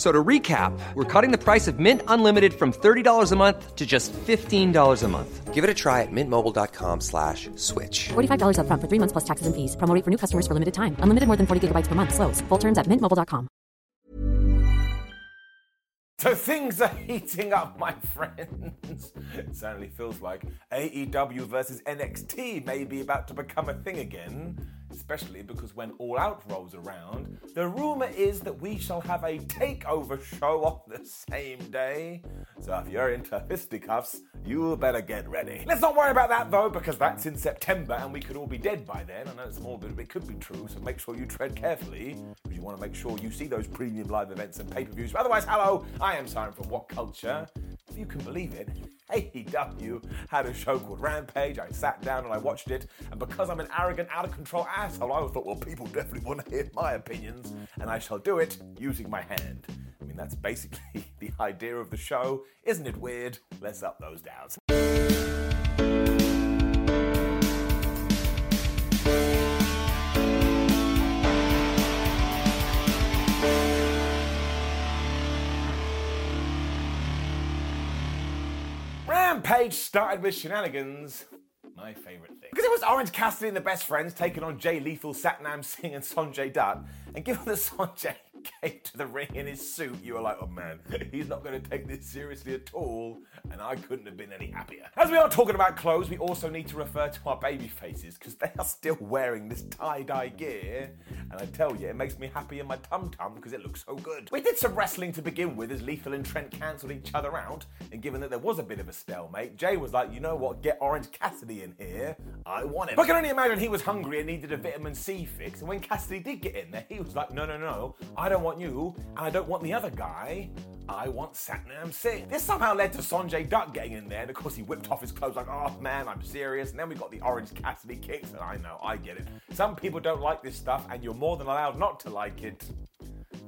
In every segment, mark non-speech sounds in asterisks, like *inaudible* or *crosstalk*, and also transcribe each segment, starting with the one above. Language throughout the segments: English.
F- So to recap, we're cutting the price of Mint Unlimited from $30 a month to just $15 a month. Give it a try at mintmobile.com slash switch. $45 upfront for three months plus taxes and fees. Promo for new customers for limited time. Unlimited more than 40 gigabytes per month. Slows. Full terms at mintmobile.com. So things are heating up, my friends. It certainly feels like AEW versus NXT may be about to become a thing again, especially because when All Out rolls around, the rumor is that we shall have a takeover show on the same day. So if you're into fisticuffs, you better get ready. Let's not worry about that though, because that's in September and we could all be dead by then. I know it's more, but it could be true, so make sure you tread carefully, because you want to make sure you see those premium live events and pay-per-views. Otherwise, hello, I am Simon from What Culture. You can believe it, AEW had a show called Rampage. I sat down and I watched it, and because I'm an arrogant, out of control asshole, I thought, well, people definitely want to hear my opinions, and I shall do it using my hand. I mean, that's basically *laughs* the idea of the show. Isn't it weird? Let's up those downs. Rampage started with shenanigans. My favourite thing. Because it was Orange Cassidy and the best friends taking on Jay Lethal, Satnam Singh, and Sonjay Dutt. And given that Sonjay *laughs* came to the ring in his suit, you were like, oh man, he's not going to take this seriously at all. And I couldn't have been any happier. As we are talking about clothes, we also need to refer to our baby faces because they are still wearing this tie dye gear. And I tell you, it makes me happy in my tum tum because it looks so good. We did some wrestling to begin with as Lethal and Trent cancelled each other out. And given that there was a bit of a stalemate, Jay was like, you know what, get Orange Cassidy in here. I want him. But I can only imagine he was hungry and needed a vitamin C fix. And when Cassidy did get in there, he was like, no, no, no, I don't want you, and I don't want the other guy. I want Satnam Singh. This somehow led to Sonjay Dutt getting in there, and of course he whipped off his clothes like, oh man, I'm serious. And then we got the Orange Cassidy kicks, and I know, I get it. Some people don't like this stuff, and you're more than allowed not to like it.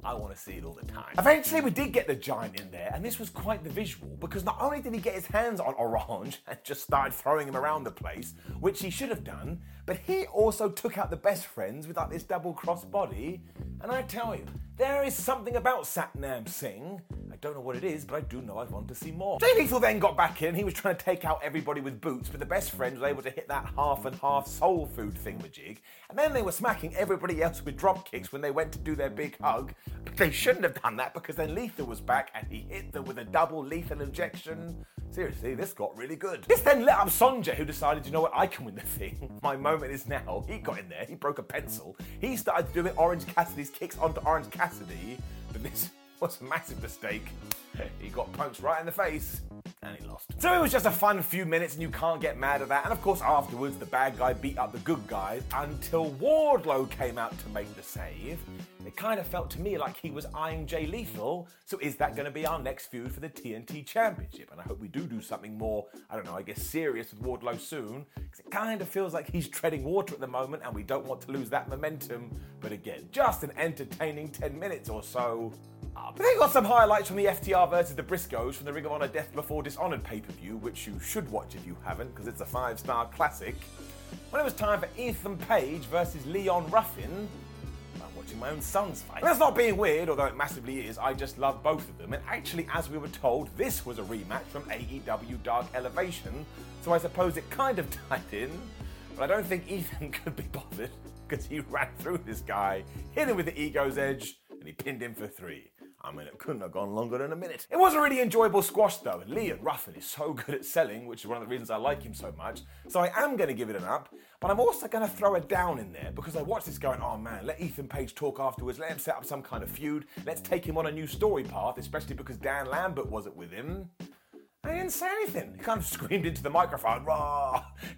I want to see it all the time. Eventually, we did get the giant in there, and this was quite the visual because not only did he get his hands on Orange *laughs* and just started throwing him around the place, which he should have done, but he also took out the best friends with like this double cross body. And I tell you, there is something about Satnam Singh. Don't know what it is, but I do know I want to see more. Jay Lethal then got back in. He was trying to take out everybody with boots, but the best friend was able to hit that half and half soul food thingamajig. And then they were smacking everybody else with drop kicks when they went to do their big hug. But they shouldn't have done that because then Lethal was back and he hit them with a double lethal injection. Seriously, this got really good. This then lit up Sonjay, who decided, you know what, I can win the thing. *laughs* My moment is now. He got in there, he broke a pencil. He started doing Orange Cassidy's kicks onto Orange Cassidy, but this was a massive mistake. He got punched right in the face and he lost. So it was just a fun few minutes, and you can't get mad at that. And of course, afterwards, the bad guy beat up the good guys until Wardlow came out to make the save. It kind of felt to me like he was eyeing Jay Lethal. So is that going to be our next feud for the TNT Championship? And I hope we do do something more, I don't know, I guess serious with Wardlow soon. Because it kind of feels like he's treading water at the moment, and we don't want to lose that momentum. But again, just an entertaining 10 minutes or so. Uh, but they got some highlights from the FTR versus the Briscoes from the Ring of Honor Death Before Dishonored pay per view, which you should watch if you haven't, because it's a five star classic. When it was time for Ethan Page versus Leon Ruffin, I'm watching my own son's fight. And that's not being weird, although it massively is. I just love both of them. And actually, as we were told, this was a rematch from AEW Dark Elevation, so I suppose it kind of *laughs* tied in. But I don't think Ethan *laughs* could be bothered because he ran through this guy, hit him with the ego's edge, and he pinned him for three. I mean, it couldn't have gone longer than a minute. It was a really enjoyable squash though, and Leon Ruffin is so *laughs* good at selling, which is one of the reasons I like him so much. So I am going to give it an up, but I'm also going to throw a down in there because I watched this going, oh man, let Ethan Page talk afterwards, let him set up some kind of feud, let's take him on a new story path, especially because Dan Lambert wasn't with him. I didn't say anything. He kind of *laughs* screamed into the microphone,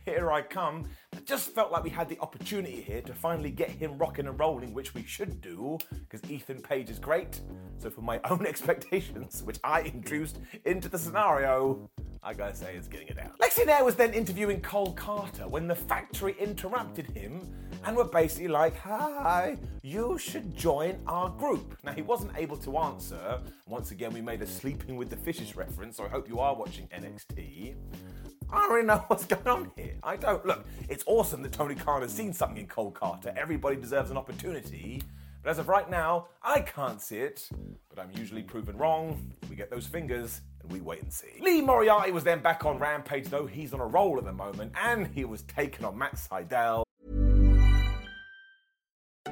here I come. It just felt like we had the opportunity here to finally get him rocking and rolling, which we should do, because Ethan Page is great. So, for my *laughs* own expectations, which I introduced into the scenario, I gotta say it's getting it out. Lexi Nair was then interviewing Cole Karter when the factory interrupted him and were basically like, Hi, you should join our group. Now, he wasn't able to answer. Once again, we made a sleeping with the fishes reference, so I hope you are watching NXT. I don't really know *laughs* what's going on here. I don't. Look, it's awesome that Tony Khan has seen something in Cole Karter. Everybody deserves an opportunity. But as of right now, I can't see it. But I'm usually proven wrong. We get those fingers and we wait and see. Lee Moriarty was then back on Rampage, though he's on a roll at the moment, and he was taken on Matt Sydal.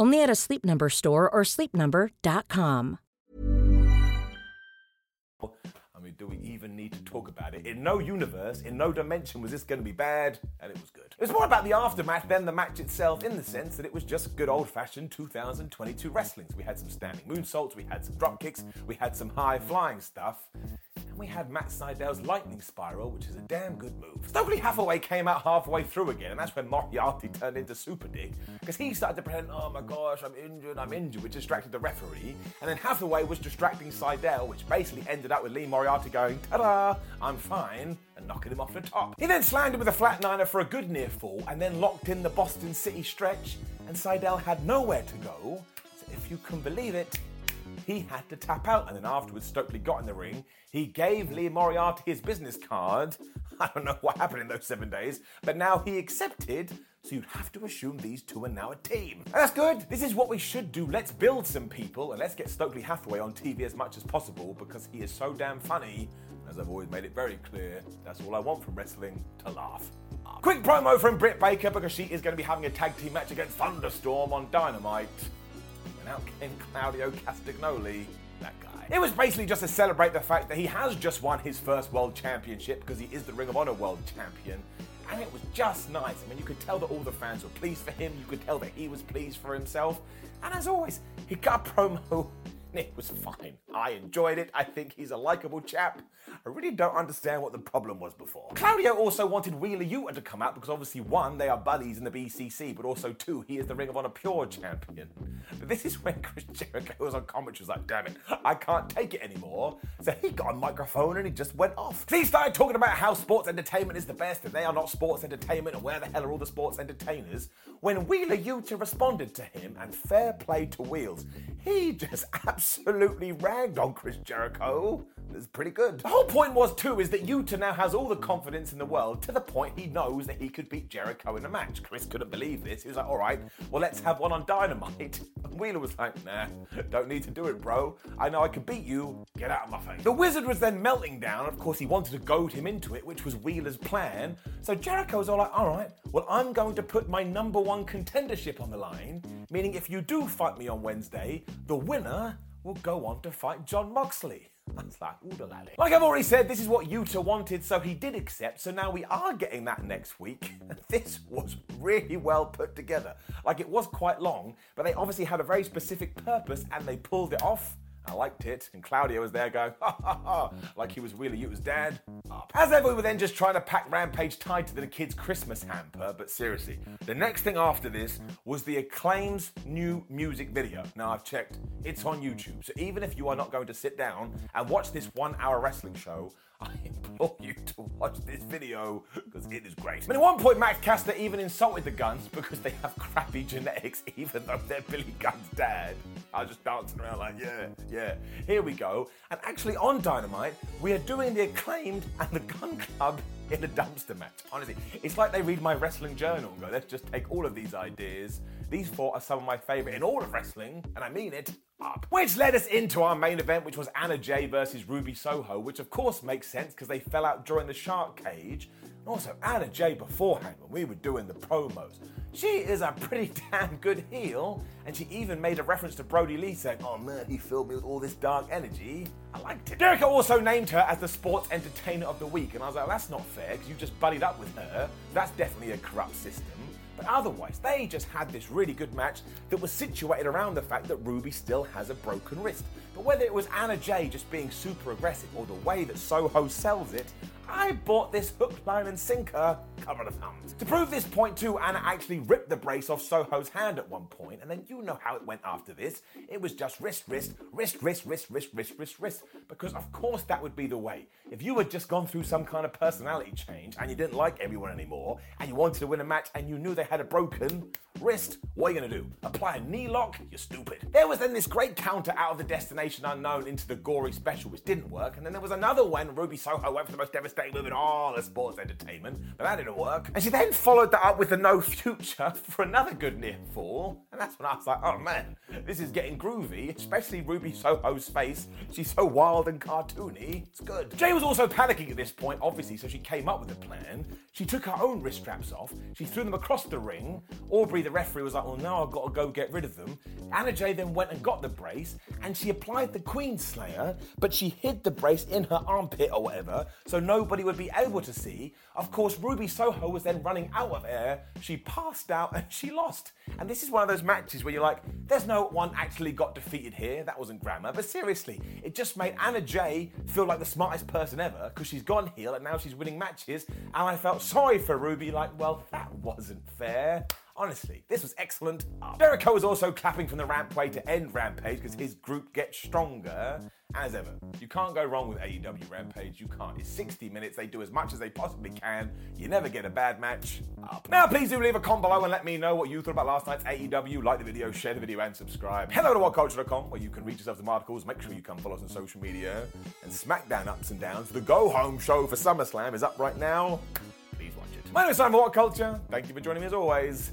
Only at a Sleep Number store or sleepnumber.com. I mean, do we even need to talk about it? In no universe, in no dimension was this going to be bad, and it was good. It was more about the aftermath than the match itself, in the sense that it was just good old fashioned 2022 wrestling. We had some standing moonsaults, we had some drop kicks, we had some high flying stuff. We had Matt Sydal's lightning spiral, which is a damn good move. Stokely Hathaway came out halfway through again, and that's when Moriarty turned into Super Dick, because he started to pretend, oh my gosh, I'm injured, I'm injured, which distracted the referee. And then Hathaway was distracting Sydal, which basically ended up with Lee Moriarty going, ta da, I'm fine, and knocking him off the top. He then slammed him with a flatliner for a good near fall, and then locked in the Border City stretch, and Sydal had nowhere to go. So if you can believe it, he had to tap out. And then afterwards, Stokely got in the ring. He gave Lee Moriarty his business card. *laughs* I don't know what happened in those seven days, but now he accepted. So you'd have to assume these two are now a team. And that's good. This is what we should do. Let's build some people and let's get Stokely Hathaway on TV as much as possible because he is so damn funny. As I've always made it very clear, that's all I want from wrestling to laugh. Quick promo from Britt Baker because she is going to be having a tag team match against Thunderstorm on Dynamite. And out came Claudio Castagnoli, that guy. It was basically just to celebrate the fact that he has just won his first world championship because he is the Ring of Honor world champion. And it was just nice. I mean, you could tell that all the fans were pleased for him. You could tell that he was pleased for himself. And as always, he got a promo. It was fine. I enjoyed it. I think he's a likable chap. I really don't understand what the problem was before. Claudio also wanted Wheeler Yuta to come out because obviously, one, they are buddies in the BCC, but also, two, he is the Ring of Honor Pure Champion. But this is when Chris Jericho was on commentary, was like, damn it, I can't take it anymore. So he got a microphone and he just went off. So he started talking about how sports entertainment is the best and they are not sports entertainment and where the hell are all the sports entertainers. When Wheeler Yuta responded to him, and fair play to Wheels, he just *laughs* absolutely ragged on Chris Jericho. It's pretty good. The whole point was too is that Yuta now has all the confidence in the world to the point he knows that he could beat Jericho in a match. Chris couldn't believe this. He was like, all right, well let's have one on Dynamite. *laughs* And Wheeler was like, nah, don't need to do it, bro. I know I can beat you. Get out of my face. The Wizard was then melting down. Of course, he wanted to goad him into it, which was Wheeler's plan. So Jericho was all like, all right, well I'm going to put my number one contendership on the line, meaning if you do fight me on Wednesday, the winner will go on to fight Jon Moxley. *laughs* That's like, ooh. Like I've already said, this is what Yuta wanted, so he did accept. So now we are getting that next week. *laughs* this was really well put together. Like it was quite long, but they obviously had a very specific purpose and they pulled it off. I liked it, and Claudio was there going, ha ha ha, like he was really it was dad. Up. As ever, we were then just trying to pack Rampage tied to the kids' Christmas hamper, but seriously, the next thing after this was the Acclaim's new music video. Now, I've checked, it's on YouTube, so even if you are not going to sit down and watch this one hour wrestling show, *laughs* I implore you to watch this video because it is great. Mean, at one point, Max Caster even insulted the Gunns because they have crappy genetics, *laughs* even though they're Billy Gunn's dad. I was just dancing around like, yeah, yeah. Here we go. And actually, on Dynamite, we are doing the acclaimed and the Gunn Club in a dumpster match. Honestly, it's like they read my wrestling journal and go, let's just take all of these ideas. These four are some of my favorite in all of wrestling, and I mean it. Up. Which led us into our main event, which was Anna Jay versus Ruby Soho, which of course makes sense because they fell out during the Shark Cage. Also, Anna Jay beforehand, when we were doing the promos, she is a pretty *laughs* damn good heel, and she even made a reference to Brodie Lee saying, Oh man, he filled me with all this dark energy. I liked it. Jericho also named her as the Sports Entertainer of the Week, and I was like, That's not fair because you just buddied up with her. That's definitely a corrupt system. But otherwise, they just had this really good match that was situated around the fact that Ruby still has a broken wrist. But whether it was Anna Jay just being super aggressive or the way that Soho sells it, I bought this hook, line, and sinker of thumbs. To prove this point too, Anna actually ripped the brace off Soho's hand at one point, and then you know how it went after this. It was just wrist, wrist, wrist, wrist, wrist, wrist, wrist, wrist, wrist. Because of course that would be the way. If you had just gone through some kind of personality change and you didn't like everyone anymore, and you wanted to win a match and you knew they had a broken wrist, what are you gonna do? Apply a knee lock? You're stupid. There was then this great counter out of the destination unknown into the gory special, which didn't work, and then there was another when Ruby Soho went for the most devastating move in all the sports entertainment, but that didn't work. And she then followed that up with the no future for another good near fall, and that's when I was like, oh man, this is getting groovy, especially Ruby Soho's face. She's so wild and cartoony. It's good. Jay was also panicking at this point, obviously, so she came up with a plan. She took her own wrist straps off, she threw them across the ring. Aubrey, the referee, was like, well, now I've got to go get rid of them. Anna Jay then went and got the brace, and she applied the Queen Slayer, but she hid the brace in her armpit or whatever, so nobody would be able to see. Of course, Ruby Soho was then running out of air. She passed out and she lost. And this is one of those matches where you're like, there's no one actually got defeated here. That wasn't grammar. But seriously, it just made Anna Jay feel like the smartest person ever because she's gone heel and now she's winning matches. And I felt sorry for Ruby, like, well, that wasn't fair. Honestly, this was excellent. Jericho was also clapping from the rampway to end Rampage because his group gets stronger. As ever, you can't go wrong with AEW Rampage. You can't. It's 60 minutes. They do as much as they possibly can. You never get a bad match. Up. Now, please do leave a comment below and let me know what you thought about last night's AEW. Like the video, share the video, and subscribe. Hello to whatculture.com, where you can read yourself some articles. Make sure you come follow us on social media. And SmackDown Ups and Downs, the go home show for SummerSlam, is up right now. Please watch it. My name is Simon What Culture. Thank you for joining me as always.